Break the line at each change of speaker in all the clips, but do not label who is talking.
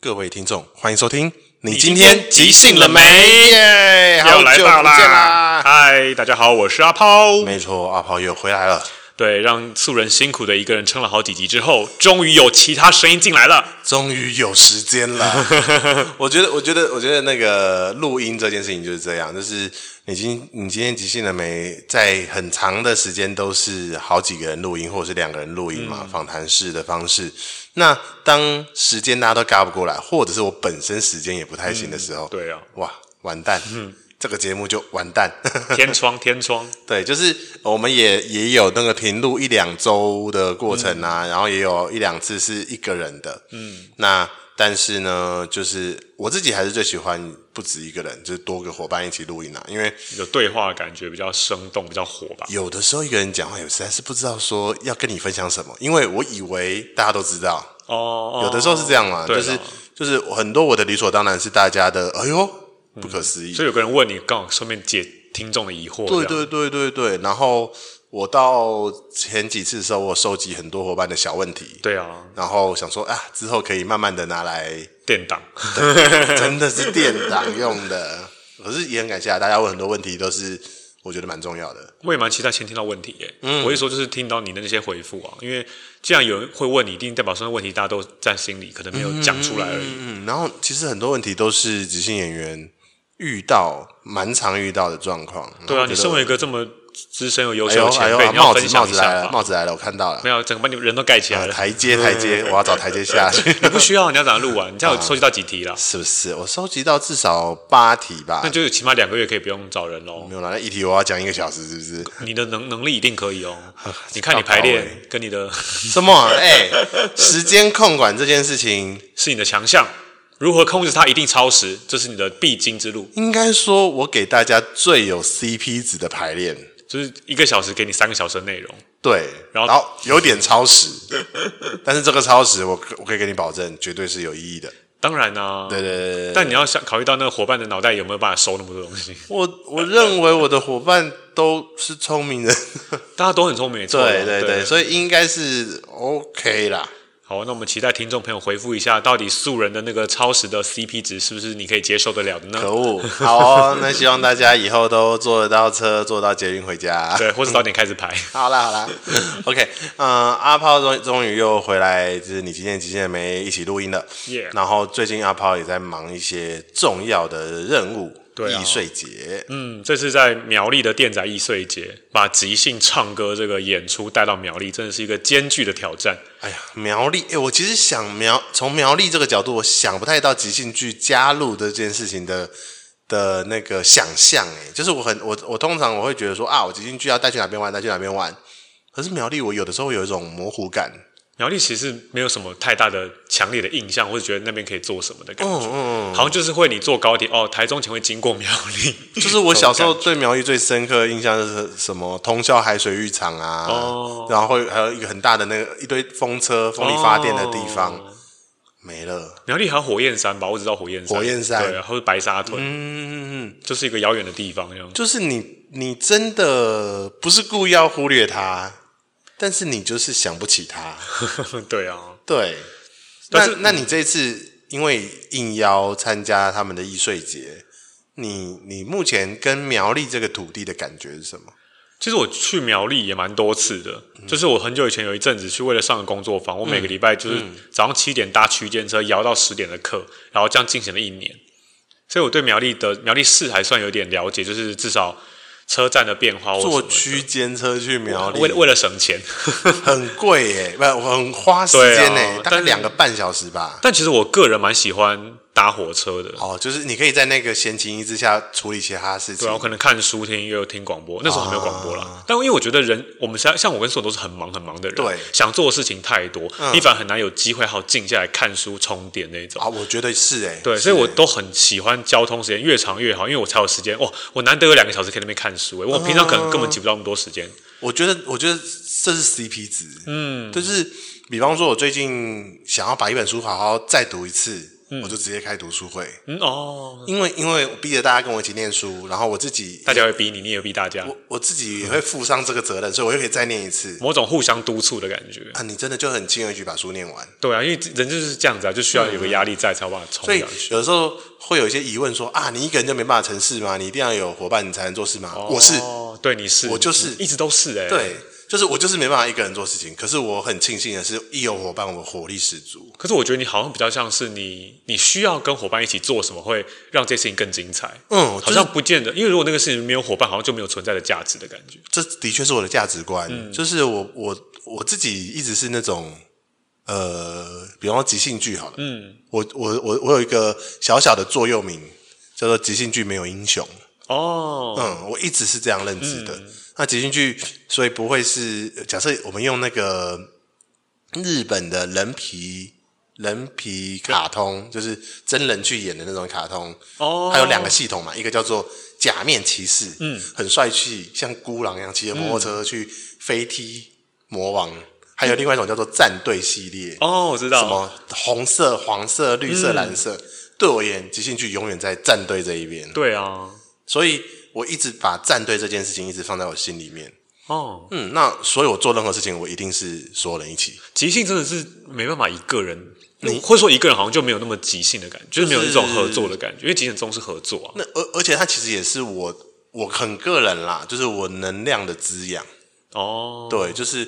各位听众，欢迎收听。
你今天即兴了没？
耶！
又来到啦！嗨，大家好，我是阿抛。
没错，阿抛又回来了。
对，让素人辛苦的一个人撑了好几集之后，终于有其他声音进来了，
终于有时间了。我觉得，我觉得，我觉得那个录音这件事情就是这样，就是你今你今天即兴了没？在很长的时间都是好几个人录音，或者是两个人录音嘛，嗯、访谈式的方式。那当时间大家都嘎不过来，或者是我本身时间也不太行的时候，
嗯、对啊，
哇，完蛋。嗯这个节目就完蛋，
天窗天窗，
对，就是我们也也有那个停录一两周的过程啊，嗯、然后也有一两次是一个人的，嗯，那但是呢，就是我自己还是最喜欢不止一个人，就是多个伙伴一起录音啊，因为
有对话感觉比较生动，比较火吧。
有的时候一个人讲话，有实在是不知道说要跟你分享什么，因为我以为大家都知道哦，有的时候是这样嘛，哦、就是就是很多我的理所当然是大家的，哎呦。不可思议，
所以有个人问你，刚好顺便解听众的疑惑。
对对对对对，然后我到前几次的时候，我收集很多伙伴的小问题。
对啊，
然后想说啊，之后可以慢慢的拿来
垫档，
真的是垫档用的。可是也很感谢啊，大家问很多问题都是我觉得蛮重要的。
我也蛮期待先听到问题耶。嗯，我一说就是听到你的那些回复啊，因为既然有人会问你，一定代表说问题大家都在心里，可能没有讲出来而已。
嗯，然后其实很多问题都是即兴演员。遇到蛮常遇到的状况，
对啊，你身为一个这么资深又优秀的前辈，
哎哎、
你要分享一下
帽子，帽子来了，帽子来了，我看到了，
没有，整个把你们人都盖起来了，
台阶台阶，我要找台阶下去。
你不需要，你要找他录完，你这样有收集到几题了？
是不是？我收集到至少八题吧，
那就起码两个月可以不用找人喽。
没有啦，那一题我要讲一个小时，是不是？
你的能能力一定可以哦。你看你排练跟你的
什么？哎，时间控管这件事情
是你的强项。如何控制它一定超时，这是你的必经之路。
应该说，我给大家最有 CP 值的排练，
就是一个小时给你三个小时的内容。
对，然后，然后有点超时，但是这个超时，我我可以给你保证，绝对是有意义的。
当然啊，
对对对。
但你要想考虑到那个伙伴的脑袋有没有办法收那么多东西。
我我认为我的伙伴都是聪明人，
大家都很聪明，
对对对，对所以应该是 OK 啦。
好，那我们期待听众朋友回复一下，到底素人的那个超时的 CP 值是不是你可以接受得了的呢？
可恶！好哦，那希望大家以后都坐得到车，坐到捷运回家。
对，或者早点开始排。
好啦好啦，OK，嗯、呃，阿炮终终于又回来，就是你今天即兴了没一起录音了。然后最近阿炮也在忙一些重要的任务。对啊，艺穗节，
嗯，这是在苗栗的电仔易碎节，把即兴唱歌这个演出带到苗栗，真的是一个艰巨的挑战。
哎呀，苗栗，哎，我其实想苗从苗栗这个角度，我想不太到即兴剧加入这件事情的的那个想象，哎，就是我很我我通常我会觉得说啊，我即兴剧要带去哪边玩，带去哪边玩，可是苗栗我有的时候有一种模糊感。
苗栗其实没有什么太大的强烈的印象，或者觉得那边可以做什么的感觉，嗯嗯，好像就是会你坐高铁哦，台中前会经过苗栗，
就是我小时候对苗栗最深刻的印象就是什么？通霄海水浴场啊，哦，然后会还有一个很大的那个一堆风车、风力发电的地方，哦、没了。
苗栗还有火焰山吧？我只知道火焰山，
火焰山，
对，或者白沙屯，嗯
嗯嗯，
就是一个遥远的地方，
就是你你真的不是故意要忽略它。但是你就是想不起他，
对啊，
对。但是那那你这次因为应邀参加他们的易碎节，你你目前跟苗栗这个土地的感觉是什么？
其实我去苗栗也蛮多次的，嗯、就是我很久以前有一阵子去为了上个工作坊，我每个礼拜就是早上七点搭区间车摇到十点的课，然后这样进行了一年，所以我对苗栗的苗栗市还算有点了解，就是至少。车站的变化，
坐区间车去苗栗，
为为了省钱，
很贵耶，不很花时间呢，啊、大概两个半小时吧。
但其实我个人蛮喜欢。搭火车的
哦，就是你可以在那个闲情逸致下处理其他事情。
对啊，我可能看书、听音乐、听广播。那时候还没有广播啦。啊、但因为我觉得人，我们像像我跟所都是很忙很忙的人，
对，
想做的事情太多，嗯、你反而很难有机会好静下来看书、充电那种。
啊，我觉得是哎，
对，
是
所以我都很喜欢交通时间越长越好，因为我才有时间。哇，我难得有两个小时可以在那边看书，哎，我平常可能根本挤不到那么多时间。嗯、
我觉得，我觉得这是 CP 值，嗯，就是比方说，我最近想要把一本书好好再读一次。嗯、我就直接开读书会。
嗯哦，
因为因为我逼着大家跟我一起念书，然后我自己
大家会逼你，你也逼大家。
我我自己也会负上这个责任，所以我又可以再念一次，
某种互相督促的感觉
啊！你真的就很轻而易举把书念完。
对啊，因为人就是这样子啊，就需要有个压力在才有办法冲上去。
所以有的时候会有一些疑问说啊，你一个人就没办法成事吗？你一定要有伙伴你才能做事吗？
哦、
我是，
对，你是，
我就是
一直都是哎、欸，
对。就是我就是没办法一个人做事情，可是我很庆幸的是，一有伙伴，我火力十足。
可是我觉得你好像比较像是你，你需要跟伙伴一起做什么，会让这事情更精彩。
嗯，
好像不见得，因为如果那个事情没有伙伴，好像就没有存在的价值的感觉。
这的确是我的价值观，嗯、就是我我我自己一直是那种，呃，比方说即兴剧好了，嗯，我我我我有一个小小的座右铭，叫做即兴剧没有英雄。
哦，
嗯，我一直是这样认知的。嗯那即兴剧，所以不会是假设我们用那个日本的人皮人皮卡通，就是真人去演的那种卡通。哦，还有两个系统嘛，一个叫做假面骑士，嗯，很帅气，像孤狼一样骑着摩托车去飞踢魔王。嗯、还有另外一种叫做战队系列。
哦，我知道，
什么红色、黄色、绿色、蓝色。嗯、对我而言，即兴剧永远在战队这一边。
对啊，
所以。我一直把站队这件事情一直放在我心里面。
哦，
嗯，那所以我做任何事情，我一定是所有人一起。
即兴真的是没办法一个人，你或者说一个人好像就没有那么即兴的感觉，就是没有那种合作的感觉，因为即兴中是合作啊。
那而而且它其实也是我我很个人啦，就是我能量的滋养。哦，对，就是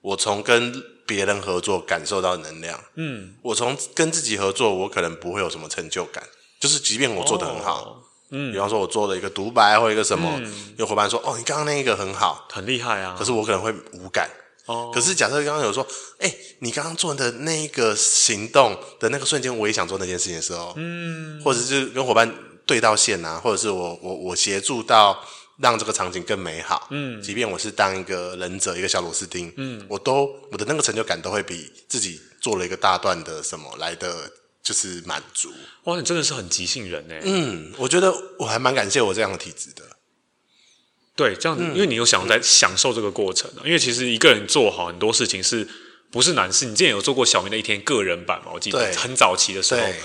我从跟别人合作感受到能量。嗯，我从跟自己合作，我可能不会有什么成就感，就是即便我做的很好。哦嗯，比方说，我做了一个独白或一个什么，嗯、有伙伴说：“哦，你刚刚那一个很好，
很厉害啊。”
可是我可能会无感。哦。可是假设刚刚有说：“哎、欸，你刚刚做的那一个行动的那个瞬间，我也想做那件事情的时候，嗯，或者是跟伙伴对到线啊，或者是我我我协助到让这个场景更美好，嗯，即便我是当一个忍者，一个小螺丝钉，嗯，我都我的那个成就感都会比自己做了一个大段的什么来的。就是满足
哇！你真的是很急性人呢。
嗯，我觉得我还蛮感谢我这样的体质的。
对，这样子，嗯、因为你有想在享受这个过程。因为其实一个人做好很多事情是不是难事？你之前有做过小明的一天个人版嘛？我记得很早期的时候，对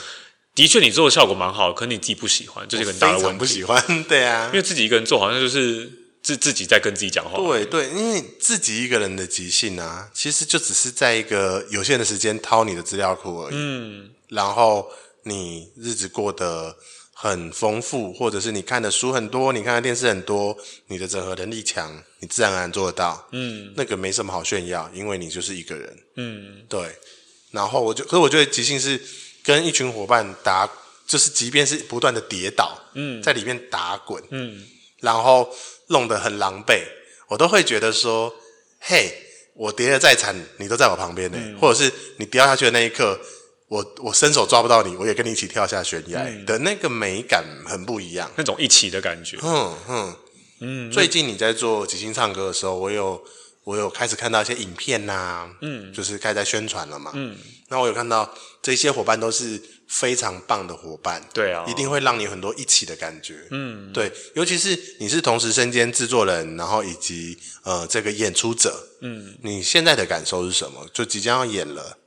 的确你做的效果蛮好，可是你自己不喜欢，这是一个很大的问题。
不喜欢，对啊，
因为自己一个人做好像就是自自己在跟自己讲话。
对对，因为自己一个人的即兴啊，其实就只是在一个有限的时间掏你的资料库而已。嗯。然后你日子过得很丰富，或者是你看的书很多，你看的电视很多，你的整合能力强，你自然而然做得到。嗯，那个没什么好炫耀，因为你就是一个人。嗯，对。然后我就，可是我觉得即兴是跟一群伙伴打，就是即便是不断的跌倒，嗯，在里面打滚，嗯，然后弄得很狼狈，我都会觉得说，嘿，我跌得再惨，你都在我旁边呢，嗯，或者是你跌下去的那一刻。我我伸手抓不到你，我也跟你一起跳下悬崖的那个美感很不一样，
那种一起的感觉。
嗯嗯嗯。最近你在做即兴唱歌的时候，我有我有开始看到一些影片呐、啊，嗯，就是开始在宣传了嘛，嗯。那我有看到这些伙伴都是非常棒的伙伴，
对啊，
一定会让你很多一起的感觉，嗯，对。尤其是你是同时身兼制作人，然后以及呃这个演出者，嗯，你现在的感受是什么？就即将要演了。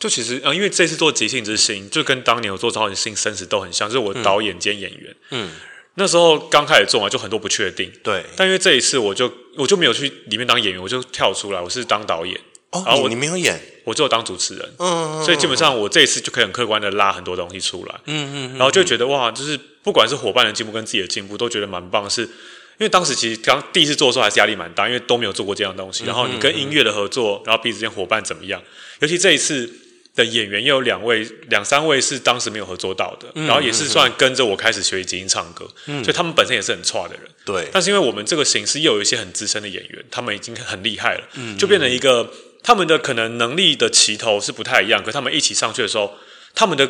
就其实啊，因为这次做即兴之星，就跟当年我做超人星生死都很像，就是我导演兼演员。嗯，那时候刚开始做完就很多不确定。
对。
但因为这一次，我就我就没有去里面当演员，我就跳出来，我是当导演。
哦，然后我你，你没有演，
我就当主持人。嗯。所以基本上我这一次就可以很客观的拉很多东西出来。嗯嗯。然后就觉得哇，就是不管是伙伴的进步跟自己的进步，都觉得蛮棒。是因为当时其实刚第一次做的时候还是压力蛮大，因为都没有做过这样的东西。然后你跟音乐的合作，然后彼此间伙伴怎么样？尤其这一次。的演员又有两位、两三位是当时没有合作到的，嗯、然后也是算跟着我开始学习即兴唱歌，嗯、所以他们本身也是很差的人。
对，
但是因为我们这个形式又有一些很资深的演员，他们已经很厉害了，嗯、就变成一个他们的可能能力的齐头是不太一样，可他们一起上去的时候，他们的。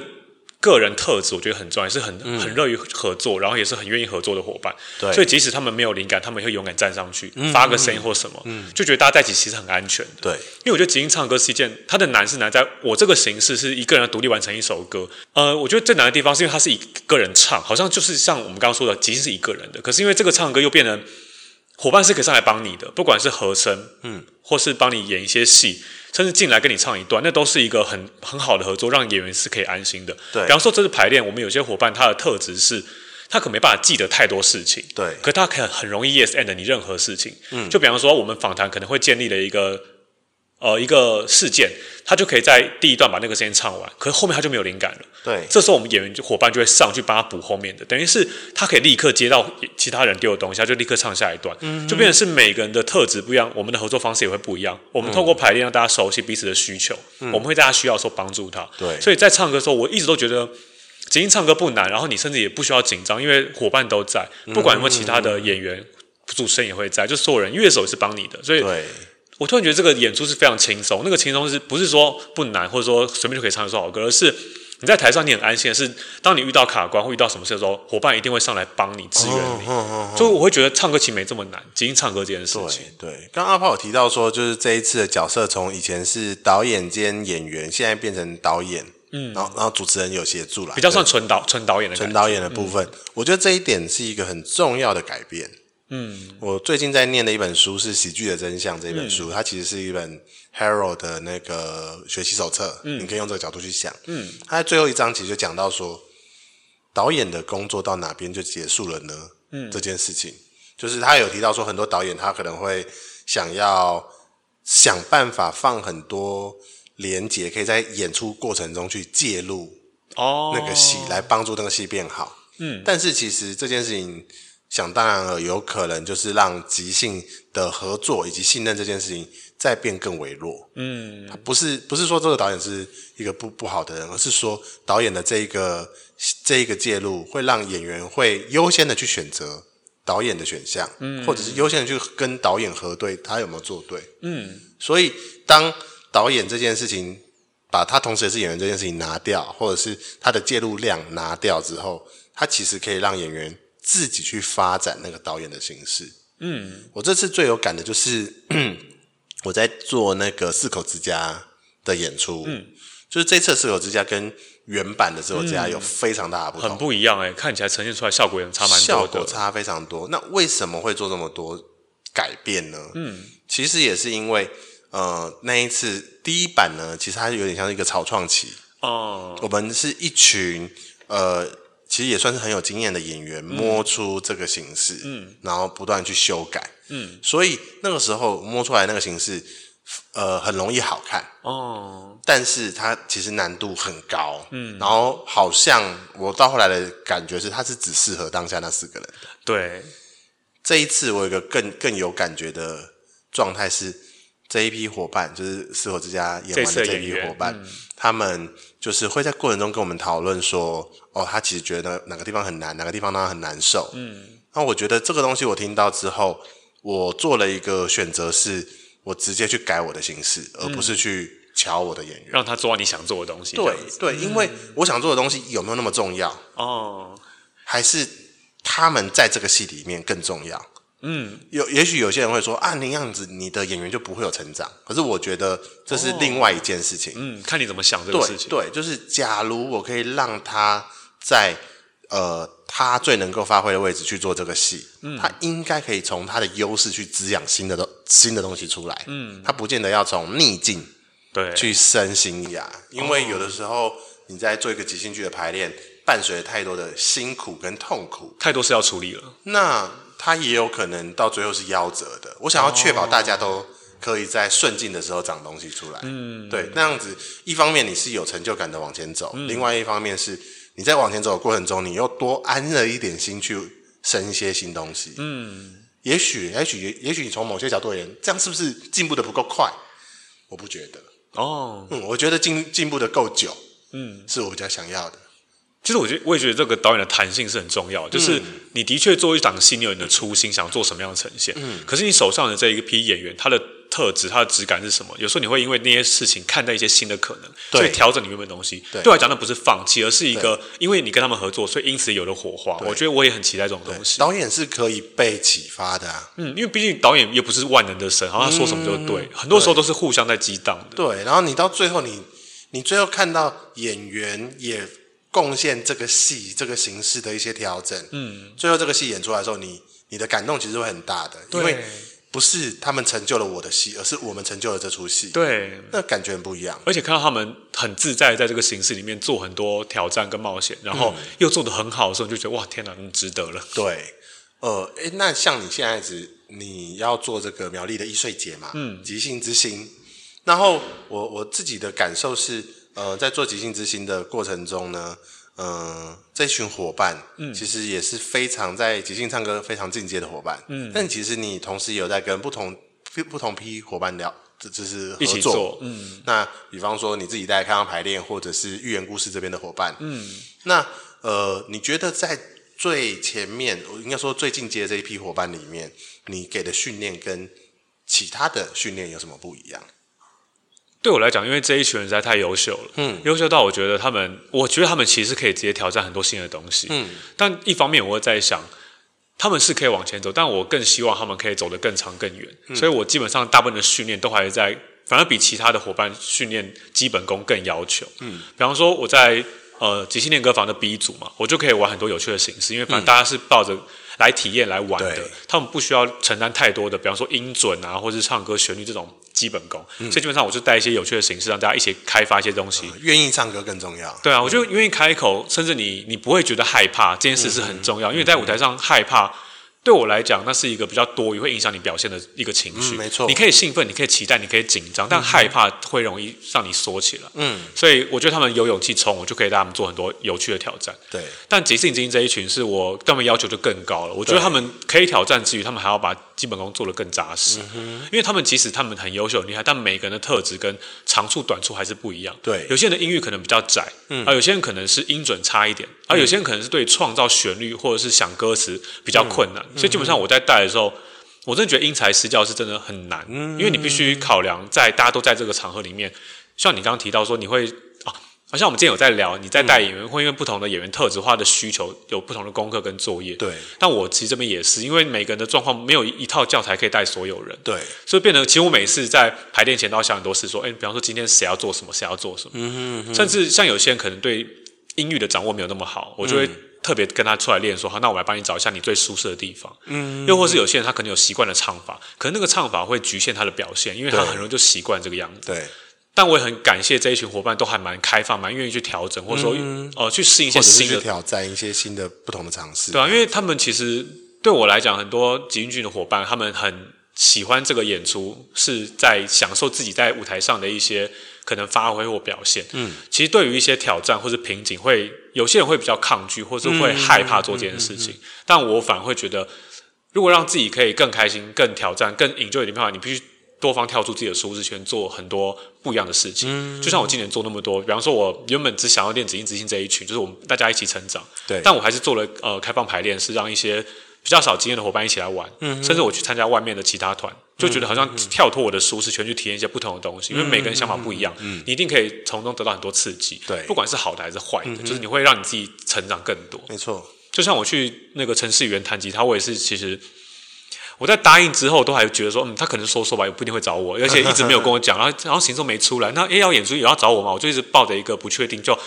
个人特质我觉得很重要，也是很很乐于合作，然后也是很愿意合作的伙伴。对，所以即使他们没有灵感，他们也会勇敢站上去，发个声音或什么，就觉得大家在一起其实很安全的。
对，
因为我觉得即兴唱歌是一件，它的难是难在我这个形式是一个人独立完成一首歌。呃，我觉得最难的地方是因为它是一个人唱，好像就是像我们刚刚说的，即兴是一个人的，可是因为这个唱歌又变成伙伴是可以上来帮你的，不管是和声，嗯，或是帮你演一些戏，甚至进来跟你唱一段，那都是一个很很好的合作，让演员是可以安心的。
对，
比方说这次排练，我们有些伙伴他的特质是，他可没办法记得太多事情，
对，
可他可很容易 yes and 你任何事情，嗯，就比方说我们访谈可能会建立了一个。呃，一个事件，他就可以在第一段把那个事件唱完，可是后面他就没有灵感了。
对，
这时候我们演员就伙伴就会上去帮他补后面的，等于是他可以立刻接到其他人丢的东西，他就立刻唱下一段，嗯、就变成是每个人的特质不一样，我们的合作方式也会不一样。我们透过排练让大家熟悉彼此的需求，嗯、我们会大家需要的时候帮助他。
对，
所以在唱歌的时候，我一直都觉得即兴唱歌不难，然后你甚至也不需要紧张，因为伙伴都在，不管有没有其他的演员、主持人也会在，就所有人乐手也是帮你的，所以。
对
我突然觉得这个演出是非常轻松，那个轻松是不是说不难，或者说随便就可以唱一首好歌，而是你在台上你很安心的是，当你遇到卡关或遇到什么事的时候，伙伴一定会上来帮你支援你。所以、哦哦哦、我会觉得唱歌其实没这么难，即兴唱歌这件事情。
对，对，刚刚阿炮有提到说，就是这一次的角色从以前是导演兼演员，现在变成导演，嗯，然后然后主持人有协助了，
比较算纯导纯导演的
纯导演的部分。嗯、我觉得这一点是一个很重要的改变。嗯，我最近在念的一本书是《喜剧的真相》这本书，嗯、它其实是一本 Harold 的那个学习手册，嗯，你可以用这个角度去想，嗯，他在最后一章其实就讲到说，导演的工作到哪边就结束了呢？嗯，这件事情。就是他有提到说，很多导演他可能会想要想办法放很多连结，可以在演出过程中去介入哦。那个戏，来帮助那个戏变好，嗯，但是其实这件事情。想当然了，有可能就是让即兴的合作以及信任这件事情再变更微弱。嗯，不是不是说这个导演是一个不不好的人，而是说导演的这一个这一个介入会让演员会优先的去选择导演的选项，嗯，或者是优先的去跟导演核对他有没有做对。嗯，所以当导演这件事情把他同时也是演员这件事情拿掉，或者是他的介入量拿掉之后，他其实可以让演员。自己去发展那个导演的形式。嗯，我这次最有感的就是 我在做那个四口之家的演出。嗯，就是这次四口之家跟原版的四口之家有非常大的不同，
很不一样哎，看起来呈现出来效果也差蛮多，
效果差非常多。那为什么会做这么多改变呢？嗯，其实也是因为呃那一次第一版呢，其实它有点像是一个草创期哦，我们是一群呃。其实也算是很有经验的演员，摸出这个形式，嗯，然后不断去修改，嗯，所以那个时候摸出来那个形式，呃，很容易好看。哦，但是它其实难度很高，嗯，然后好像我到后来的感觉是，它是只适合当下那四个人。的。
对，
这一次我有一个更更有感觉的状态是，这一批伙伴就是四口之家演完的这一批伙伴，他们就是会在过程中跟我们讨论说。哦，他其实觉得哪个地方很难，哪个地方让他很难受。嗯，那我觉得这个东西我听到之后，我做了一个选择，是我直接去改我的形式，嗯、而不是去瞧我的演员，
让他做你想做的东西。
对对，因为我想做的东西有没有那么重要？哦，还是他们在这个戏里面更重要？嗯，有也许有些人会说啊，那样子你的演员就不会有成长。可是我觉得这是另外一件事情。哦、嗯，
看你怎么想这个事情。
对，对，就是假如我可以让他。在呃，他最能够发挥的位置去做这个戏，嗯，他应该可以从他的优势去滋养新的东新的东西出来，嗯，他不见得要从逆境对去生新芽，因为有的时候你在做一个即兴剧的排练，伴随太多的辛苦跟痛苦，
太多事要处理了，
那他也有可能到最后是夭折的。我想要确保大家都可以在顺境的时候长东西出来，嗯，对，那样子一方面你是有成就感的往前走，嗯，另外一方面是。你在往前走的过程中，你又多安了一点心去生一些新东西。嗯，也许，也许，也许你从某些角度而言，这样是不是进步的不够快？我不觉得。哦，嗯，我觉得进进步的够久。嗯，是我比较想要的。
其实我觉得，我也觉得这个导演的弹性是很重要的。就是你的确做一档戏，你有你的初心，想做什么样的呈现。嗯，可是你手上的这一批演员，他的。特质，他的质感是什么？有时候你会因为那些事情看待一些新的可能，所以调整你原本的东西。对我来讲，那不是放弃，而是一个因为你跟他们合作，所以因此有了火花。我觉得我也很期待这种东西。
导演是可以被启发的啊，嗯，
因为毕竟导演也不是万能的神，好像他说什么就对，很多时候都是互相在激荡的。
对，然后你到最后你，你你最后看到演员也贡献这个戏这个形式的一些调整，嗯，最后这个戏演出来的时候，你你的感动其实会很大的，因为不是他们成就了我的戏，而是我们成就了这出戏，
对，
那感觉很不一样。
而且看到他们很自在在这个形式里面做很多挑战跟冒险，然后又做的很好的时候，你就觉得哇，天哪，你值得了。
对，呃，诶，那像你现在只你要做这个苗栗的艺穗节嘛，嗯，即兴之星，然后我我自己的感受是。呃，在做即兴之星的过程中呢，嗯、呃，这群伙伴，嗯，其实也是非常在即兴唱歌非常进阶的伙伴，嗯，但其实你同时有在跟不同不同批伙伴聊，这就是合作，一起做，嗯，那比方说你自己在开放排练，或者是寓言故事这边的伙伴，嗯，那呃，你觉得在最前面，我应该说最进阶的这一批伙伴里面，你给的训练跟其他的训练有什么不一样？
对我来讲，因为这一群人实在太优秀了，嗯，优秀到我觉得他们，我觉得他们其实可以直接挑战很多新的东西，嗯，但一方面我会在想，他们是可以往前走，但我更希望他们可以走得更长更远，嗯，所以我基本上大部分的训练都还是在，反而比其他的伙伴训练基本功更要求，嗯，比方说我在呃即兴练歌房的 B 组嘛，我就可以玩很多有趣的形式，因为反正大家是抱着。来体验来玩的，他们不需要承担太多的，比方说音准啊，或者是唱歌旋律这种基本功。嗯、所以基本上我就带一些有趣的形式，让大家一起开发一些东西。呃、愿
意唱歌更重要。
对啊，我就愿意开口，甚至你你不会觉得害怕，这件事是很重要，嗯、因为在舞台上害怕。对我来讲，那是一个比较多余，会影响你表现的一个情绪。
嗯、没错，
你可以兴奋，你可以期待，你可以紧张，但害怕会容易让你缩起来。嗯，所以我觉得他们有勇气冲，我就可以带他们做很多有趣的挑战。
对，但
即兴精英这一群是我对他们要求就更高了。我觉得他们可以挑战之余，他们还要把基本功做得更扎实。嗯、因为他们即使他们很优秀很厉害，但每个人的特质跟长处短处还是不一样。
对，
有些人的音域可能比较窄，嗯，而有些人可能是音准差一点，而有些人可能是对创造旋律或者是想歌词比较困难。嗯、所以基本上我在带的时候，我真的觉得因材施教是真的很难，嗯、因为你必须考量在大家都在这个场合里面，像你刚刚提到说你会啊，好像我们今天有在聊，你在带演员会因为不同的演员特质化的需求有不同的功课跟作业，
对。
但我其实这边也是，因为每个人的状况没有一套教材可以带所有人，
对。
所以变得其实我每次在排练前都要想很多事，说，哎，比方说今天谁要做什么，谁要做什么，嗯哼嗯哼，甚至像有些人可能对音域的掌握没有那么好，我就会。特别跟他出来练，说好，那我来帮你找一下你最舒适的地方。嗯，又或是有些人他可能有习惯的唱法，可能那个唱法会局限他的表现，因为他很容易就习惯这个样子。
对。
但我也很感谢这一群伙伴，都还蛮开放，蛮愿意去调整，或者说，嗯、呃，去适应一些新的
挑战，一些新的不同的尝试。
对啊，因为他们其实对我来讲，很多即兴剧的伙伴，他们很喜欢这个演出，是在享受自己在舞台上的一些。可能发挥或表现，嗯，其实对于一些挑战或是瓶颈，会有些人会比较抗拒，或是会害怕做这件事情。嗯嗯嗯嗯、但我反而会觉得，如果让自己可以更开心、更挑战、更 enjoy 的话，你必须多方跳出自己的舒适圈，做很多不一样的事情。嗯、就像我今年做那么多，比方说，我原本只想要练即兴即兴这一群，就是我们大家一起成长。
对，
但我还是做了呃开放排练，是让一些。比较少经验的伙伴一起来玩，嗯、甚至我去参加外面的其他团，就觉得好像跳脱我的舒适圈去体验一些不同的东西，嗯、因为每个人想法不一样，嗯、你一定可以从中得到很多刺激，对，不管是好的还是坏的，嗯、就是你会让你自己成长更多。
没错，
就像我去那个城市语言弹吉他，我也是，其实我在答应之后都还觉得说，嗯，他可能说说吧，也不一定会找我，而且一直没有跟我讲，然后然后行程没出来，那 A 要演出也要找我嘛，我就一直抱着一个不确定就。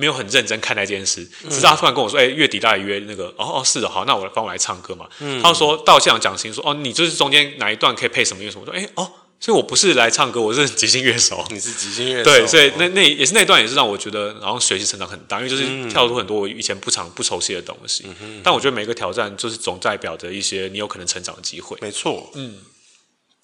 没有很认真看待这件事，直到他突然跟我说：“哎、欸，月底大概约那个哦哦，是的，好，那我来帮我来唱歌嘛。嗯”他说到现场讲清楚说：“哦，你就是中间哪一段可以配什么乐什么？”我说：“哎、欸、哦，所以我不是来唱歌，我是即兴乐手。”
你是即兴乐手，
对，所以那那也是那段也是让我觉得，然后学习成长很大，因为就是跳出很多我以前不常不熟悉的东西。嗯、但我觉得每个挑战就是总代表着一些你有可能成长的机会。
没错，嗯。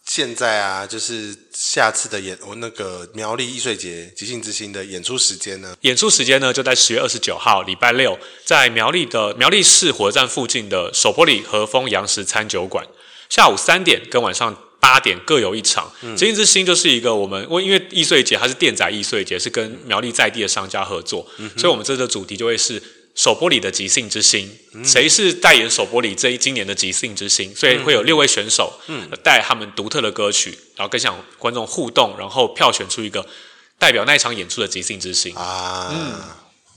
现在啊，就是下次的演我那个苗栗易碎节即兴之星的演出时间呢？
演出时间呢，就在十月二十九号礼拜六，在苗栗的苗栗市火车站附近的首波里和风洋食餐酒馆，下午三点跟晚上八点各有一场。嗯、即兴之星就是一个我们，我因为易碎节它是电仔易碎节，是跟苗栗在地的商家合作，嗯、所以我们这次的主题就会是。首波里的即兴之星，谁是代言首波里这一今年的即兴之星？所以会有六位选手，嗯，带他们独特的歌曲，然后跟向观众互动，然后票选出一个代表那一场演出的即兴之星
啊。嗯，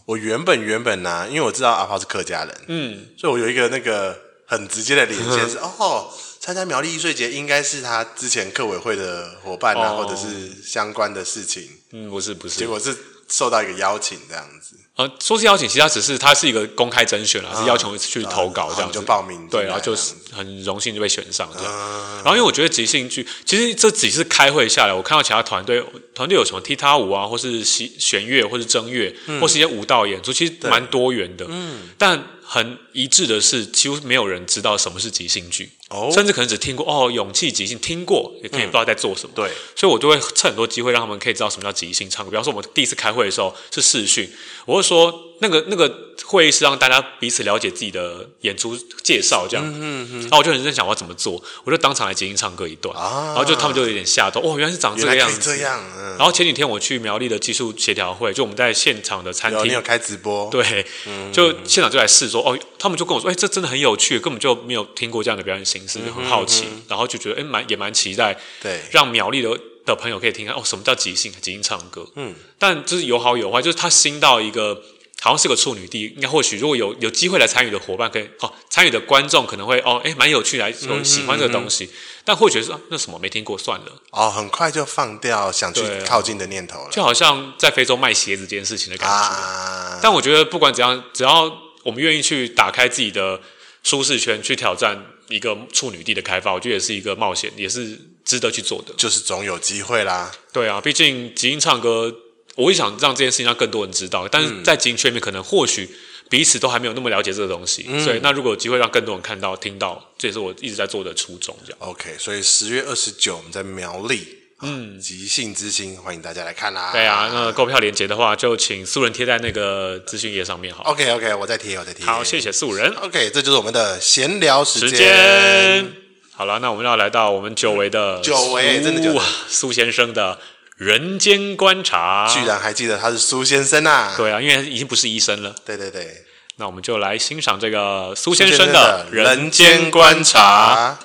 我原本原本呢、啊，因为我知道阿炮是客家人，嗯，所以我有一个那个很直接的连接 是，哦，参加苗栗艺穗节应该是他之前客委会的伙伴啊，哦、或者是相关的事情。
嗯，不是不是，
结果是受到一个邀请这样子。
呃，说是邀请，其实它只是它是一个公开甄选啦，啊、是要求去投稿这样子，
就报名
对，然后就是很荣幸就被选上这样。啊、然后因为我觉得即兴剧，其实这几次开会下来，我看到其他团队团队有什么踢踏舞啊，或是弦弦乐，或是筝乐，嗯、或是一些舞蹈演出，其实蛮多元的。嗯，但很一致的是，几乎没有人知道什么是即兴剧。哦，甚至可能只听过哦，勇气即兴听过，也可以不知道在做什么。嗯、对，所以我就会趁很多机会让他们可以知道什么叫即兴唱歌。比方说，我们第一次开会的时候是视讯，我会说那个那个会议是让大家彼此了解自己的演出介绍这样。嗯嗯嗯。然后我就很认真想我要怎么做，我就当场来即兴唱歌一段。啊。然后就他们就有点吓到，哦，原来是长这个样子。这样。嗯。然后前几天我去苗栗的技术协调会，就我们在现场的餐厅，
你有开直播？
对。嗯。就现场就来试说，哦，他们就跟我说，哎，这真的很有趣，根本就没有听过这样的表演形式，就很好奇。嗯、然后就觉得哎，蛮也蛮期待，对，让苗栗的的朋友可以听看哦，什么叫即兴？即兴唱歌，嗯，但就是有好有坏，就是他新到一个好像是个处女地，应该或许如果有有机会来参与的伙伴，可以哦，参与的观众可能会哦，哎，蛮有趣来，有喜欢这个东西，嗯嗯嗯、但或许是、啊、那什么没听过算了，
哦，很快就放掉想去靠近的念头了，
就好像在非洲卖鞋子这件事情的感觉。啊、但我觉得不管怎样，只要我们愿意去打开自己的舒适圈，去挑战。一个处女地的开发，我觉得也是一个冒险，也是值得去做的。
就是总有机会啦。
对啊，毕竟即兴唱歌，我也想让这件事情让更多人知道。但是在即兴圈里面，可能或许彼此都还没有那么了解这个东西。嗯、所以，那如果有机会让更多人看到、听到，这也是我一直在做的初衷。这样。
OK，所以十月二十九我们在苗栗。嗯，即兴之星，欢迎大家来看啦！
对啊，那购票链接的话，就请素人贴在那个资讯页上面好。
OK OK，我再贴，我再贴。
好，谢谢素人。
OK，这就是我们的闲聊时间。时间
好了，那我们要来到我们久违的
久违，真的久违
苏先生的人间观察。
居然还记得他是苏先生啊？
对啊，因为已经不是医生了。
对对对，
那我们就来欣赏这个苏先生的人间观察。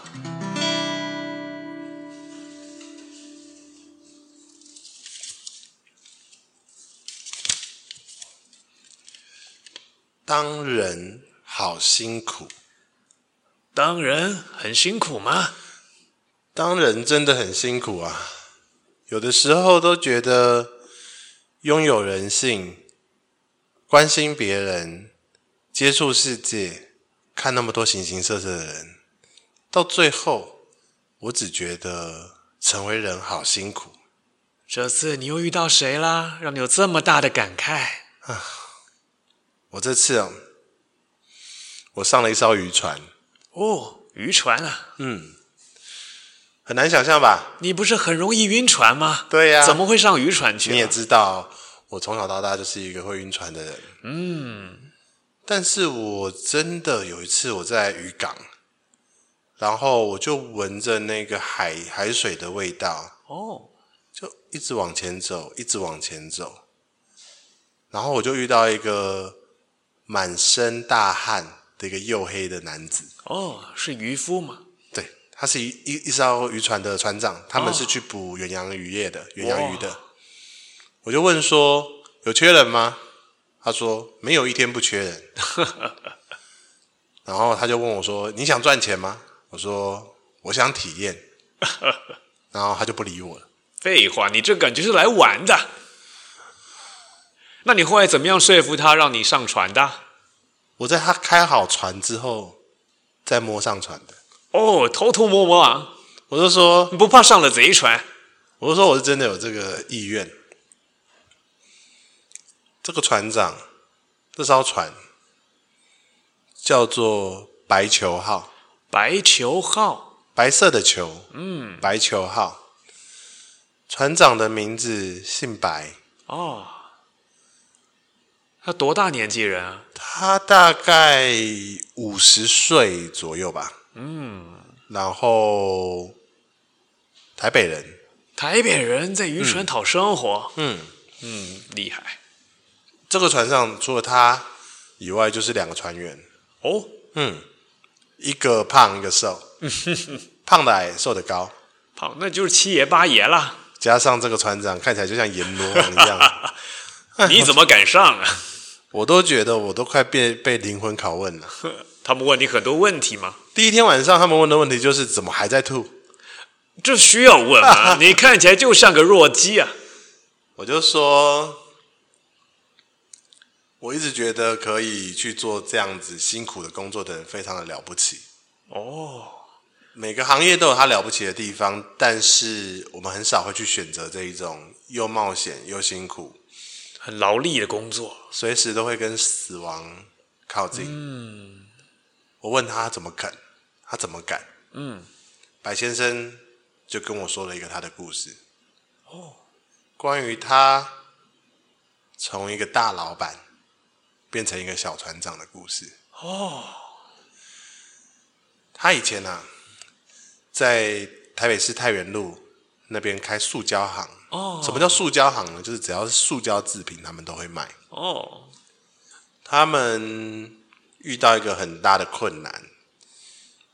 当人好辛苦，
当人很辛苦吗？
当人真的很辛苦啊！有的时候都觉得拥有人性、关心别人、接触世界、看那么多形形色色的人，到最后，我只觉得成为人好辛苦。
这次你又遇到谁啦？让你有这么大的感慨啊？
我这次哦，我上了一艘渔船。
哦，渔船啊，
嗯，很难想象吧？
你不是很容易晕船吗？
对呀，
怎么会上渔船去？
你也知道，我从小到大就是一个会晕船的人。嗯，但是我真的有一次我在渔港，然后我就闻着那个海海水的味道，哦，就一直往前走，一直往前走，然后我就遇到一个。满身大汗的一个黝黑的男子
哦，是渔夫吗？
对，他是一一一艘渔船的船长，他们是去捕远洋渔业的远洋鱼的。我就问说：“有缺人吗？”他说：“没有一天不缺人。”然后他就问我说：“你想赚钱吗？”我说：“我想体验。”然后他就不理我了。
废话，你这感觉是来玩的。那你后来怎么样说服他让你上船的？
我在他开好船之后再摸上船的。
哦，偷偷摸摸啊！
我就说
你不怕上了贼船？
我就说我是真的有这个意愿。这个船长，这艘船叫做白球号。
白球号，
白色的球，嗯，白球号。船长的名字姓白。哦。
他多大年纪人啊？
他大概五十岁左右吧。嗯，然后台北人，
台北人在渔船讨生活。嗯嗯，厉害。
这个船上除了他以外，就是两个船员。哦，嗯，一个胖，一个瘦。胖的矮，瘦的高。
胖，那就是七爷八爷啦。
加上这个船长看起来就像阎罗王一样。
你怎么敢上啊？
我都觉得我都快被被灵魂拷问了。
他们问你很多问题吗？
第一天晚上他们问的问题就是怎么还在吐？
这需要问吗？你看起来就像个弱鸡啊！
我就说，我一直觉得可以去做这样子辛苦的工作的人非常的了不起。
哦，
每个行业都有它了不起的地方，但是我们很少会去选择这一种又冒险又辛苦、
很劳力的工作，
随时都会跟死亡靠近。嗯，我问他怎么敢，他怎么敢？嗯，白先生就跟我说了一个他的故事。哦，关于他从一个大老板变成一个小船长的故事。哦，他以前呢、啊，在台北市太原路那边开塑胶行。哦，什么叫塑胶行呢？就是只要是塑胶制品，他们都会卖。哦，他们遇到一个很大的困难，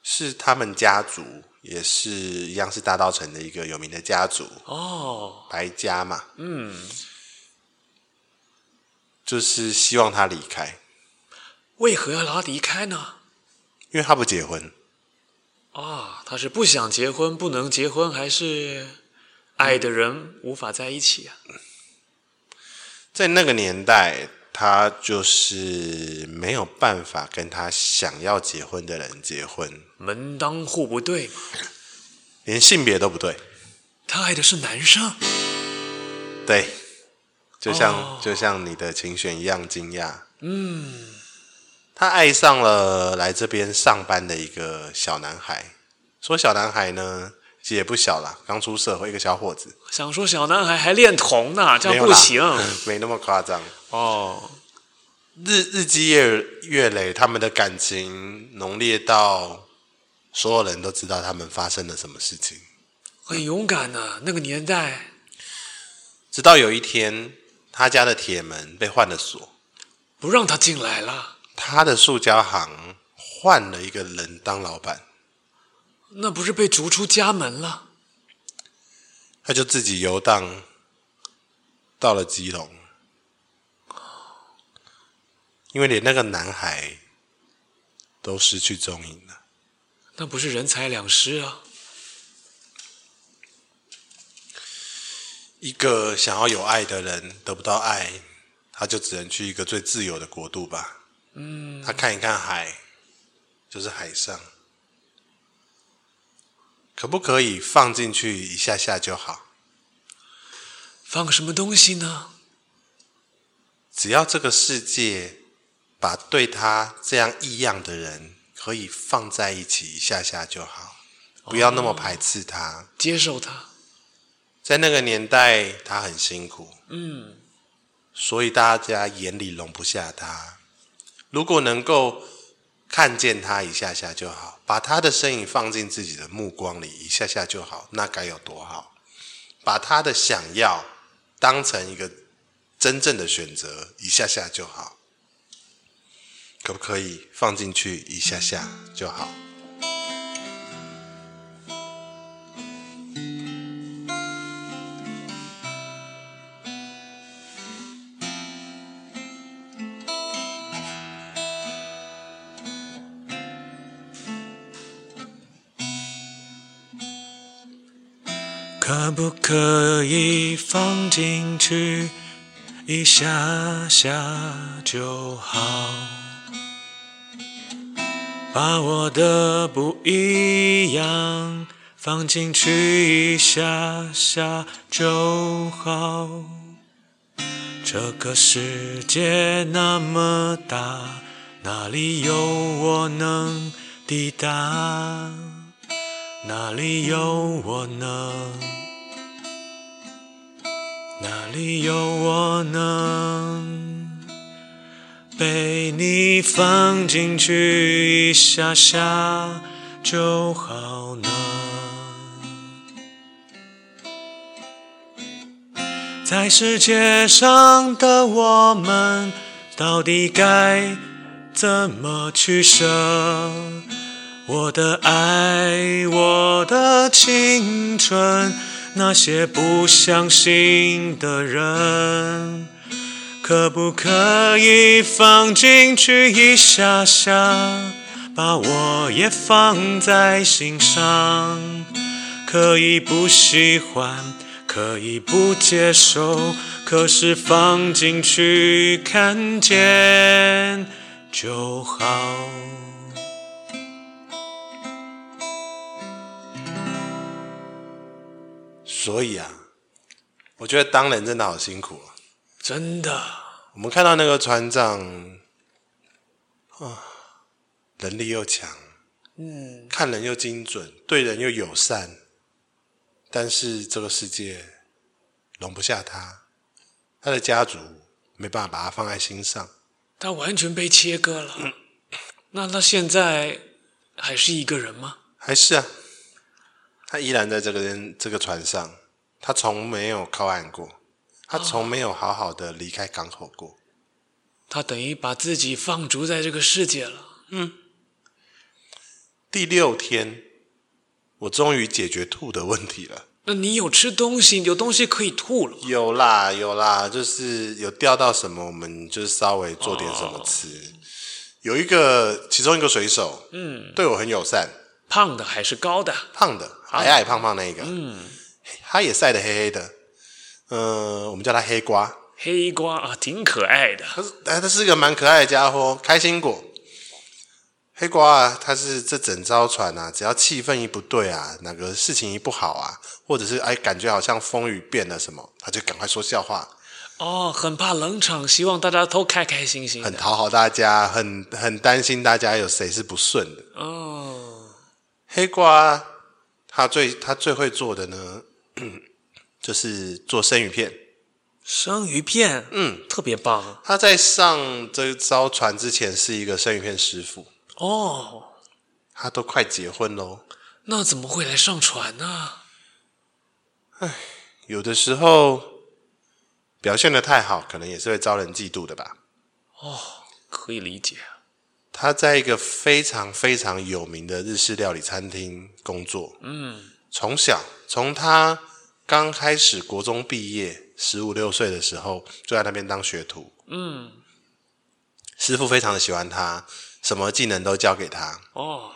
是他们家族也是一样，是大稻城的一个有名的家族。哦，白家嘛。嗯。就是希望他离开，
为何要让他离开呢？
因为他不结婚。
啊，他是不想结婚，不能结婚，还是爱的人无法在一起啊？
在那个年代，他就是没有办法跟他想要结婚的人结婚，
门当户不对，
连性别都不对。
他爱的是男生，
对。就像、oh. 就像你的琴弦一样惊讶。嗯，他爱上了来这边上班的一个小男孩。说小男孩呢，其实也不小了，刚出社会一个小伙子。
想说小男孩还恋童呢，这样不行。
没，没那么夸张。哦、oh.，日日积月月累，他们的感情浓烈到所有人都知道他们发生了什么事情。
很勇敢呢、啊，那个年代。
直到有一天。他家的铁门被换了锁，
不让他进来了。
他的塑胶行换了一个人当老板，
那不是被逐出家门了？
他就自己游荡到了基隆，因为连那个男孩都失去踪影了。
那不是人财两失啊！
一个想要有爱的人得不到爱，他就只能去一个最自由的国度吧。嗯，他看一看海，就是海上，可不可以放进去一下下就好？
放个什么东西呢？
只要这个世界把对他这样异样的人可以放在一起一下下就好，不要那么排斥他，
哦，接受他。
在那个年代，他很辛苦，嗯，所以大家眼里容不下他。如果能够看见他一下下就好，把他的身影放进自己的目光里一下下就好，那该有多好！把他的想要当成一个真正的选择，一下下就好，可不可以放进去一下下就好？
可不可以放进去一下下就好？把我的不一样放进去一下下就好。这个世界那么大，哪里有我能抵达？哪里有我能？哪里有我能被你放进去一下下就好呢？在世界上的我们，到底该怎么取舍？我的爱，我的青春。那些不相信的人，可不可以放进去一下下，把我也放在心上？可以不喜欢，可以不接受，可是放进去看见就好。
所以啊，我觉得当人真的好辛苦啊！
真的，
我们看到那个船长，啊，能力又强，嗯，看人又精准，对人又友善，但是这个世界容不下他，他的家族没办法把他放在心上，
他完全被切割了。嗯，那他现在还是一个人吗？
还是啊。他依然在这个人这个船上，他从没有靠岸过，他从没有好好的离开港口过。
他等于把自己放逐在这个世界了。
嗯。第六天，我终于解决吐的问题了。
那你有吃东西，有东西可以吐了？
有啦，有啦，就是有钓到什么，我们就是稍微做点什么吃。哦。有一个，其中一个水手，嗯，对我很友善。
胖的还是高的？
胖的，矮矮胖胖那一个。嗯，他也晒得黑黑的。嗯、呃，我们叫他黑瓜。
黑瓜啊，挺可爱的。
他是，哎，他是一个蛮可爱的家伙，开心果。黑瓜啊，他是这整艘船啊，只要气氛一不对啊，哪个事情一不好啊，或者是哎，感觉好像风雨变了什么，他就赶快说笑话。
哦，很怕冷场，希望大家都开开心心。
很讨好大家，很很担心大家有谁是不顺的。
哦。
黑瓜，他最他最会做的呢，就是做生鱼片。
生鱼片，嗯，特别棒。
他在上这艘船之前是一个生鱼片师傅。
哦，
他都快结婚喽。
那怎么会来上船呢？
哎，有的时候表现的太好，可能也是会招人嫉妒的吧。
哦，可以理解。
他在一个非常非常有名的日式料理餐厅工作。嗯，从小从他刚开始国中毕业，十五六岁的时候，就在那边当学徒。嗯，师傅非常的喜欢他，什么技能都教给他。哦，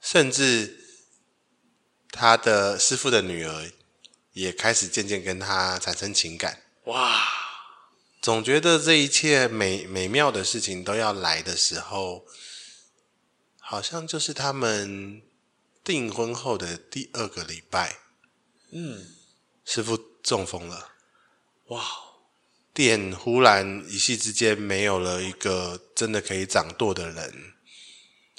甚至他的师傅的女儿也开始渐渐跟他产生情感。
哇！
总觉得这一切美美妙的事情都要来的时候，好像就是他们订婚后的第二个礼拜。嗯，师傅中风了。哇！店忽然一夕之间没有了一个真的可以掌舵的人，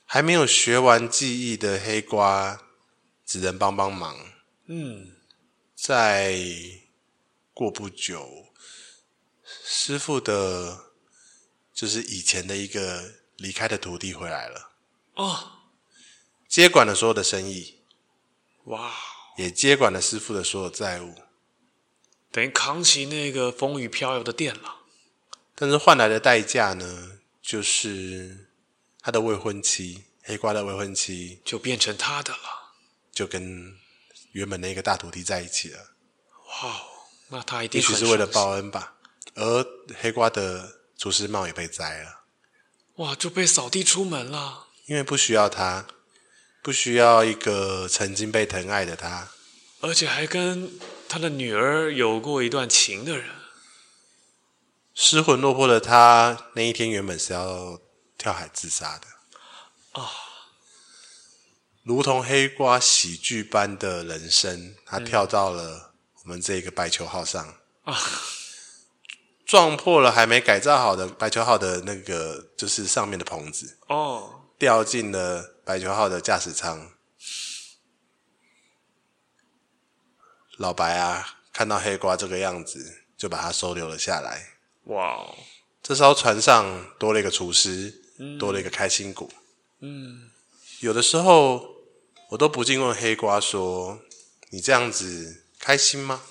还没有学完技艺的黑瓜只能帮帮忙。嗯，再过不久。师傅的，就是以前的一个离开的徒弟回来了哦，接管了所有的生意，哇，也接管了师傅的所有债务，
等于扛起那个风雨飘摇的店了。
但是换来的代价呢，就是他的未婚妻黑瓜的未婚妻
就变成他的了，
就跟原本那个大徒弟在一起了。
哇，那他一定
也许是为了报恩吧。而黑瓜的厨师帽也被摘了，
哇，就被扫地出门了。
因为不需要他，不需要一个曾经被疼爱的他，
而且还跟他的女儿有过一段情的人。
失魂落魄的他，那一天原本是要跳海自杀的啊，哦，如同黑瓜喜剧般的人生，他跳到了我们这个白球号上啊。哦撞破了还没改造好的白球号的那个，就是上面的棚子哦，掉进了白球号的驾驶舱。老白啊，看到黑瓜这个样子，就把它收留了下来。哇，这艘船上多了一个厨师，嗯、多了一个开心果。嗯，有的时候我都不禁问黑瓜说：“你这样子开心吗？”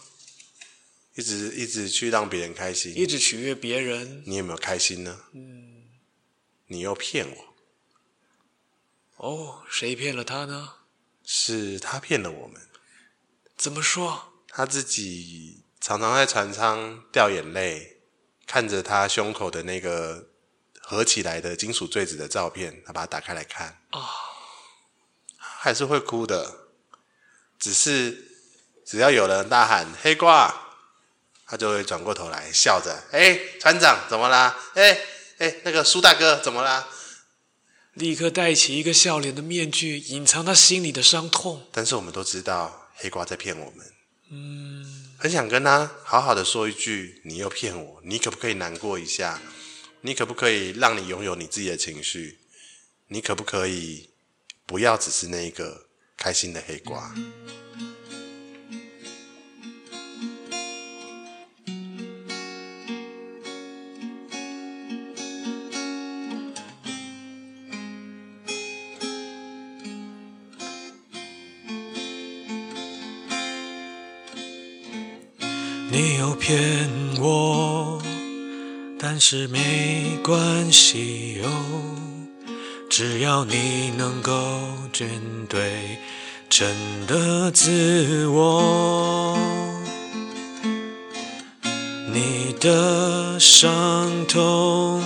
一直一直去让别人开心，
一直取悦别人，
你有没有开心呢？嗯，你又骗我。
哦，谁骗了他呢？
是他骗了我们。
怎么说？
他自己常常在船舱掉眼泪，看着他胸口的那个合起来的金属坠子的照片，他把它打开来看啊，哦，还是会哭的。只是只要有人大喊“黑瓜”。他就会转过头来笑着：“哎，船长怎么啦？哎哎，那个苏大哥怎么啦？”
立刻戴起一个笑脸的面具，隐藏他心里的伤痛。
但是我们都知道黑瓜在骗我们。嗯，很想跟他好好的说一句：“你又骗我，你可不可以难过一下？你可不可以让你拥有你自己的情绪？你可不可以不要只是那一个开心的黑瓜？”
骗我，但是没关系哟，只要你能够面对真的自我，你的伤痛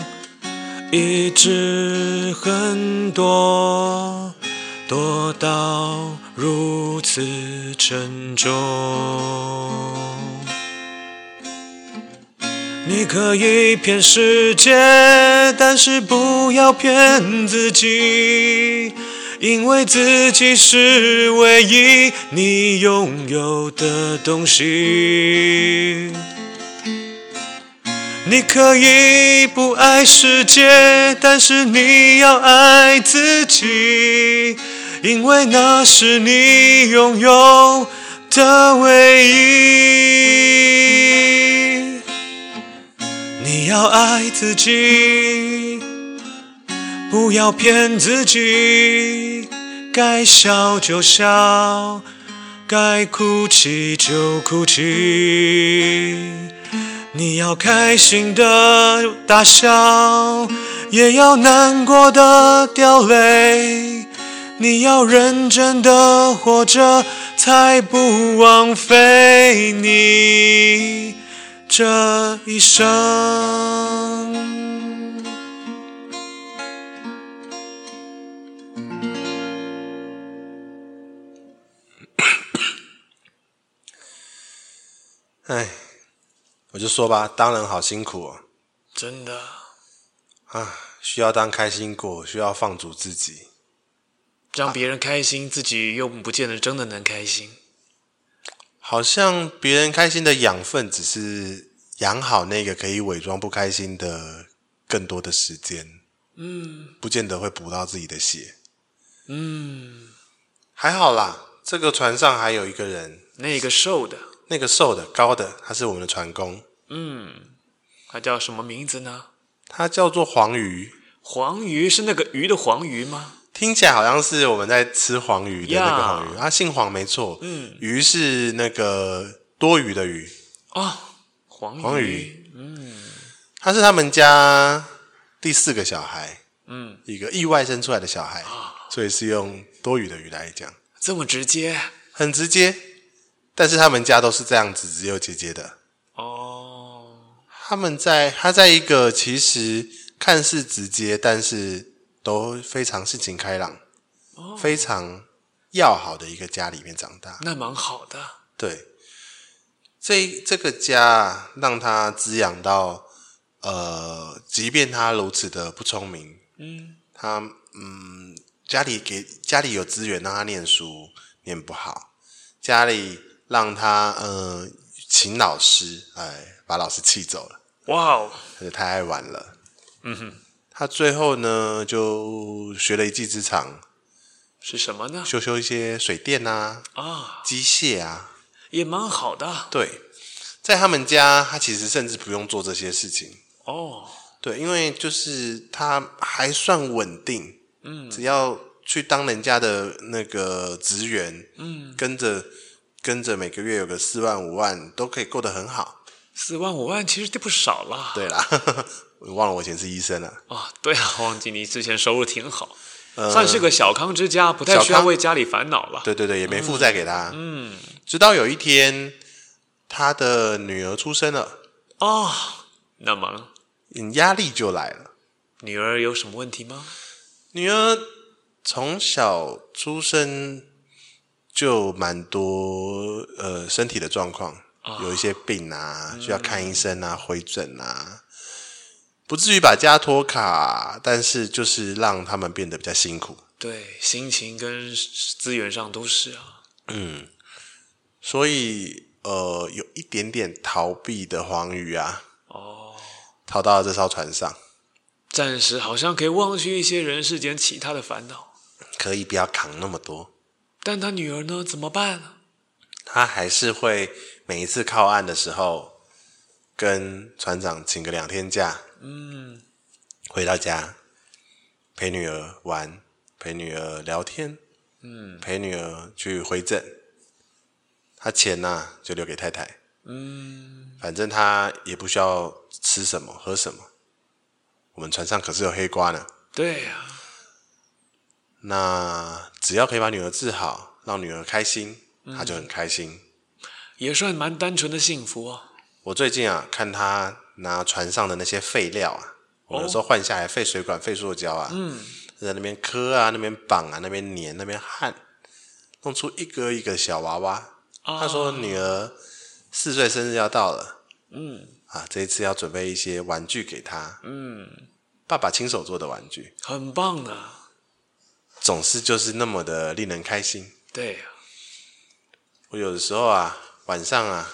一直很多，多到如此沉重。可以骗世界，但是不要骗自己，因为自己是唯一你拥有的东西。你可以不爱世界，但是你要爱自己，因为那是你拥有的唯一。要爱自己，不要骗自己，该笑就笑，该哭泣就哭泣。你要开心的大笑，也要难过的掉泪。你要认真的活着，才不枉费你。这一生，
哎，我就说吧，当人好辛苦哦。
真的
啊，需要当开心果，需要放逐自己，
让别人开心，自己又不见得真的能开心。
好像别人开心的养分，只是养好那个可以伪装不开心的更多的时间。嗯，不见得会补到自己的血。嗯，还好啦。这个船上还有一个人，
那个瘦的，
那个瘦的高的，他是我们的船工。
嗯，他叫什么名字呢？
他叫做黄鱼。
黄鱼是那个鱼的黄鱼吗？
听起来好像是我们在吃黄鱼的那个黄鱼，他 Yeah.、啊、姓黄没错。嗯，鱼是那个多余的鱼
哦，黄鱼。黄鱼，嗯，
他是他们家第四个小孩，嗯，一个意外生出来的小孩，哦、所以是用多余的鱼来讲，
这么直接，
很直接。但是他们家都是这样子，只有姐姐的哦。他们在他在一个其实看似直接，但是。都非常性情开朗，哦、非常要好的一个家里面长大，
那蛮好的。
对，这这个家让他滋养到，呃，即便他如此的不聪明，嗯，他嗯，家里给家里有资源让他念书，念不好，家里让他呃请老师，哎，把老师气走了。哇哦，他就太爱玩了。嗯哼。他最后呢，就学了一技之长，
是什么呢？
修修一些水电啊，啊，机械啊，
也蛮好的。
对，在他们家，他其实甚至不用做这些事情。哦，对，因为就是他还算稳定，嗯，只要去当人家的那个职员，嗯，跟着跟着每个月有个四万五万，都可以过得很好。
四万五万其实就不少了。
对啦。我忘了我以前是医生了。
哦，对啊，忘记你之前收入挺好，呃、算是个小康之家，不太需要为家里烦恼了。
对对对，也没负债给他。嗯，直到有一天，他的女儿出生了。
哦，那么，
压力就来了。
女儿有什么问题吗？
女儿从小出生就蛮多呃身体的状况。有一些病啊，需要看医生啊、回诊啊，不至于把家拖垮，但是就是让他们变得比较辛苦。
对，心情跟资源上都是啊。
嗯，所以呃，有一点点逃避的黄鱼啊，
哦，
逃到了这艘船上，
暂时好像可以忘去一些人世间其他的烦恼，
可以不要扛那么多。
但他女儿呢？怎么办呢？
他还是会每一次靠岸的时候，跟船长请个两天假，嗯，回到家陪女儿玩。陪女儿聊天，嗯，陪女儿去回诊，他钱呢、啊、就留给太太，嗯，反正他也不需要吃什么喝什么，我们船上可是有黑瓜呢，
对呀、啊，
那只要可以把女儿治好，让女儿开心，他就很开心，
也算蛮单纯的幸福啊。
我最近啊看他拿船上的那些废料啊，我有时候换下来废水管、废塑胶啊，嗯。在那边磕啊，那边绑啊，那边粘，那边焊，弄出一个一个小娃娃。Oh. 他说女儿四岁生日要到了，嗯，啊，这一次要准备一些玩具给她，嗯，爸爸亲手做的玩具，
很棒的，
总是就是那么的令人开心。
对呀，
我有的时候啊，晚上啊，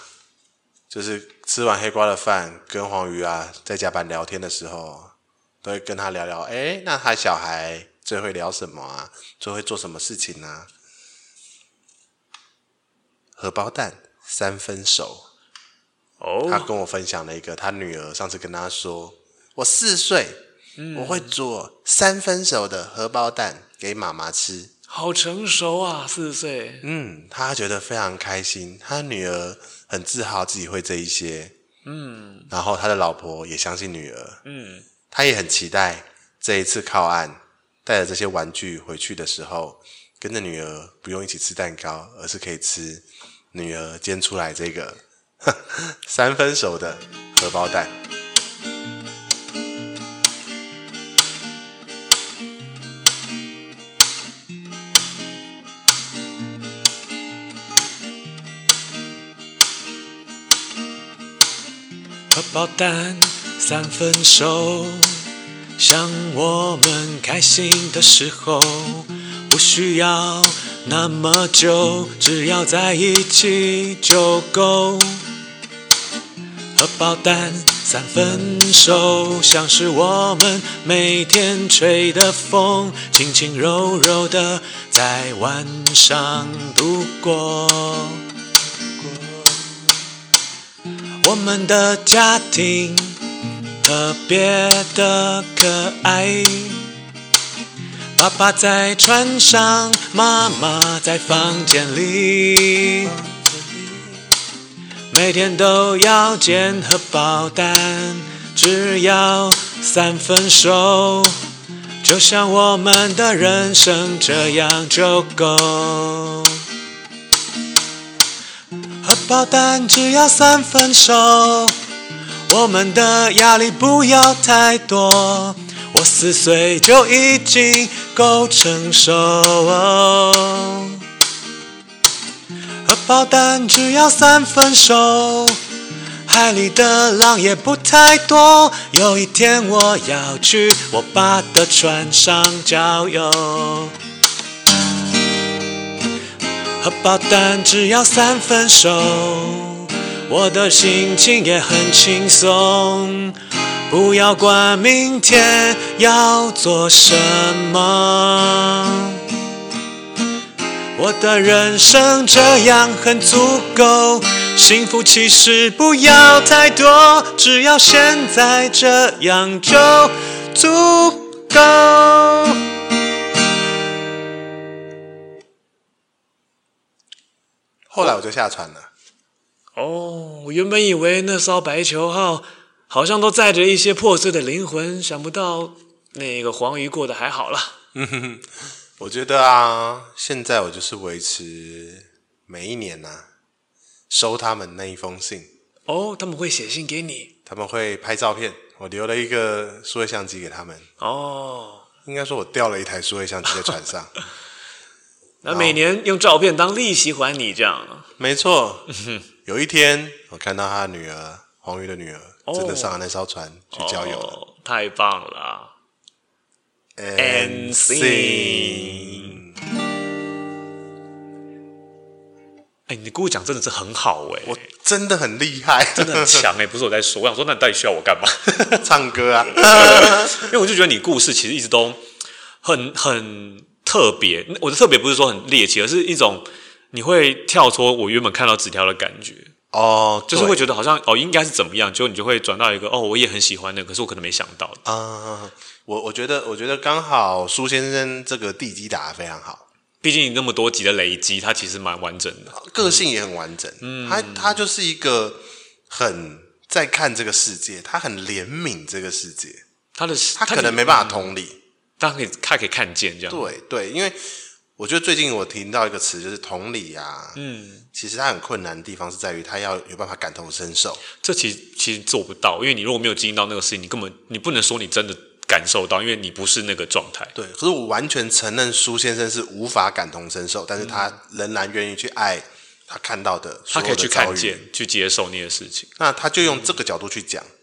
就是吃完黑瓜的饭，跟黄鱼啊在甲板聊天的时候。都会跟他聊聊，哎，那他小孩最会聊什么啊？最会做什么事情呢、啊？荷包蛋三分熟。哦、oh.，他跟我分享了一个，他女儿上次跟他说，我四岁，嗯、我会做三分熟的荷包蛋给妈妈吃。
好成熟啊，四岁。
嗯，他觉得非常开心，他女儿很自豪自己会这一些。嗯，然后他的老婆也相信女儿。嗯。他也很期待这一次靠岸，带着这些玩具回去的时候，跟着女儿不用一起吃蛋糕，而是可以吃女儿煎出来这个 三分熟的荷包蛋。
包蛋。三分熟，像我们开心的时候，不需要那么久，只要在一起就够。荷包蛋三分熟，像是我们每天吹的风，轻轻柔柔的在晚上度过。我们的家庭。特别的可爱，爸爸在船上，妈妈在房间里，每天都要煎荷包蛋，只要三分熟，就像我们的人生这样就够。荷包蛋只要三分熟。我们的压力不要太多，我四岁就已经够成熟。荷包蛋只要三分熟，海里的浪也不太多。有一天我要去我爸的船上郊游。荷包蛋只要三分熟。我的心情也很轻松，不要管明天要做什么。我的人生这样很足够，幸福其实不要太多，只要现在这样就足够。
后来我就下船了。
哦，我原本以为那艘白球号好像都载着一些破碎的灵魂，想不到那个黄鱼过得还好了。
嗯哼哼，我觉得啊，现在我就是维持每一年呐、啊，收他们那一封信。
哦，他们会写信给你？
他们会拍照片，我留了一个数位相机给他们。
哦，
应该说我掉了一台数位相机在船上。
那每年用照片当利息还你这样？
没错。有一天，我看到他女儿黄瑜的女儿真的上了那艘船去郊游了，
哦，太棒了！And sing。哎，你跟我讲真的是很好哎，
我真的很厉害，
真的很强哎，不是我在说，我想说，那你到底需要我干嘛？
唱歌啊，
因为我就觉得你故事其实一直都很很特别。我的特别不是说很猎奇，而是一种你会跳脱我原本看到纸条的感觉
哦，
就是会觉得好像哦应该是怎么样，就你就会转到一个哦我也很喜欢的，可是我可能没想到
啊、呃。我我觉得我觉得刚好苏先生这个地基打得非常好。
毕竟那么多集的累积，他其实蛮完整的，
个性也很完整。嗯，他他就是一个很在看这个世界，他很怜悯这个世界。
他的
他可能没办法同理，
但可以他可以看见这样。
对对，因为我觉得最近我听到一个词就是同理啊。嗯，其实他很困难的地方是在于他要有办法感同身受。
这其实其实做不到，因为你如果没有经历到那个事情，你根本你不能说你真的。感受到，因为你不是那个状态。
对，可是我完全承认苏先生是无法感同身受，但是他仍然愿意去爱他看到的，
他可以去看见、去接受那些事情。
那他就用这个角度去讲。嗯、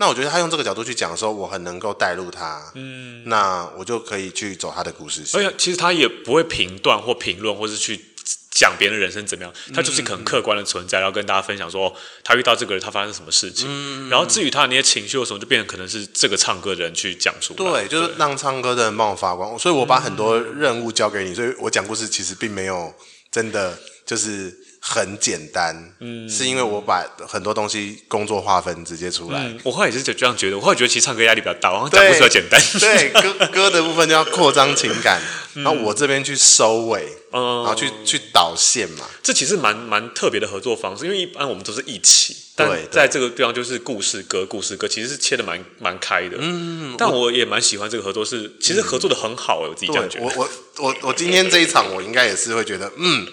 那我觉得他用这个角度去讲的时候，我很能够带入他。嗯，那我就可以去走他的故事线。
而且其实他也不会评断或评论，或是去。讲别人的人生怎么样，他就是很客观的存在，然后跟大家分享说他遇到这个人，他发生什么事情。然后至于他的那些情绪的时候，就变成可能是这个唱歌的人去讲出来。
对，就是让唱歌的人帮我发光，所以我把很多任务交给你，所以我讲故事其实并没有真的就是。很简单，嗯，是因为我把很多东西工作划分直接出来。
嗯、我后来也是这样觉得，我后来觉得其实唱歌压力比较大，我讲故事比较简单。
对，歌 歌的部分就要扩张情感，嗯、然后我这边去收尾，嗯、然后去去导线嘛。
这其实蛮蛮特别的合作方式，因为一般我们都是一起，但在这个地方就是故事歌，故事歌其实是切的蛮蛮开的。嗯，但我也蛮喜欢这个合作，是其实合作的很好，我自己这样觉得。
我我我我今天这一场，我应该也是会觉得，嗯。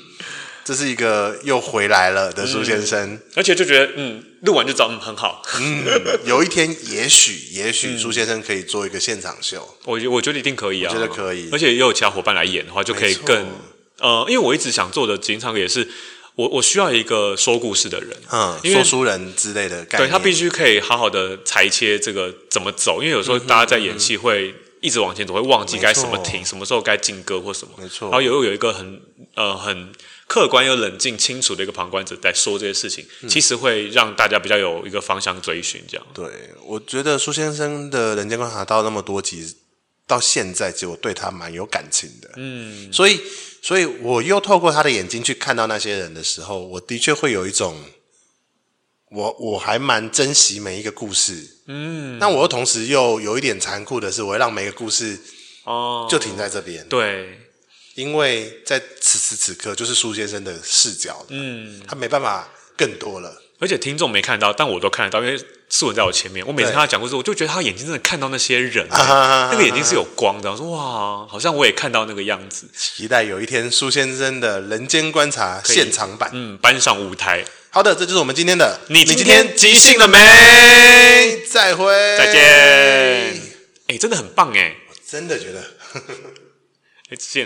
这是一个又回来了的苏先生，
嗯，而且就觉得，嗯，录完就找嗯很好。
嗯，有一天也许也许苏先生可以做一个现场秀，
我我觉得一定可以啊，
我觉得可以，
而且也有其他伙伴来演的话，就可以更呃，因为我一直想做的经常也是，我我需要一个说故事的人，
嗯，说书人之类的概念，
对他必须可以好好的裁切这个怎么走，因为有时候大家在演戏会一直往前走，会忘记该什么停，什么时候该进歌或什么，
没错，
然后有有一个很呃很。客观又冷静、清楚的一个旁观者在说这些事情，嗯、其实会让大家比较有一个方向追寻。这样，
对，我觉得苏先生的人间观察到那么多集，到现在其实我对他蛮有感情的。嗯，所以，所以我又透过他的眼睛去看到那些人的时候，我的确会有一种，我我还蛮珍惜每一个故事。嗯，但我又同时又有一点残酷的是，我会让每个故事哦就停在这边。
哦、对。
因为在此时此刻，就是苏先生的视角，嗯，他没办法更多了。
而且听众没看到，但我都看得到，因为素文在我前面。我每次跟他讲故事，我就觉得他眼睛真的看到那些人，那个眼睛是有光的。我说哇，好像我也看到那个样子。
期待有一天苏先生的人间观察现场版，
嗯，搬上舞台。
好的，这就是我们今天的。
你今天即兴了没？
再会，
再见。哎，真的很棒哎，
我真的觉得。
哎，之前超。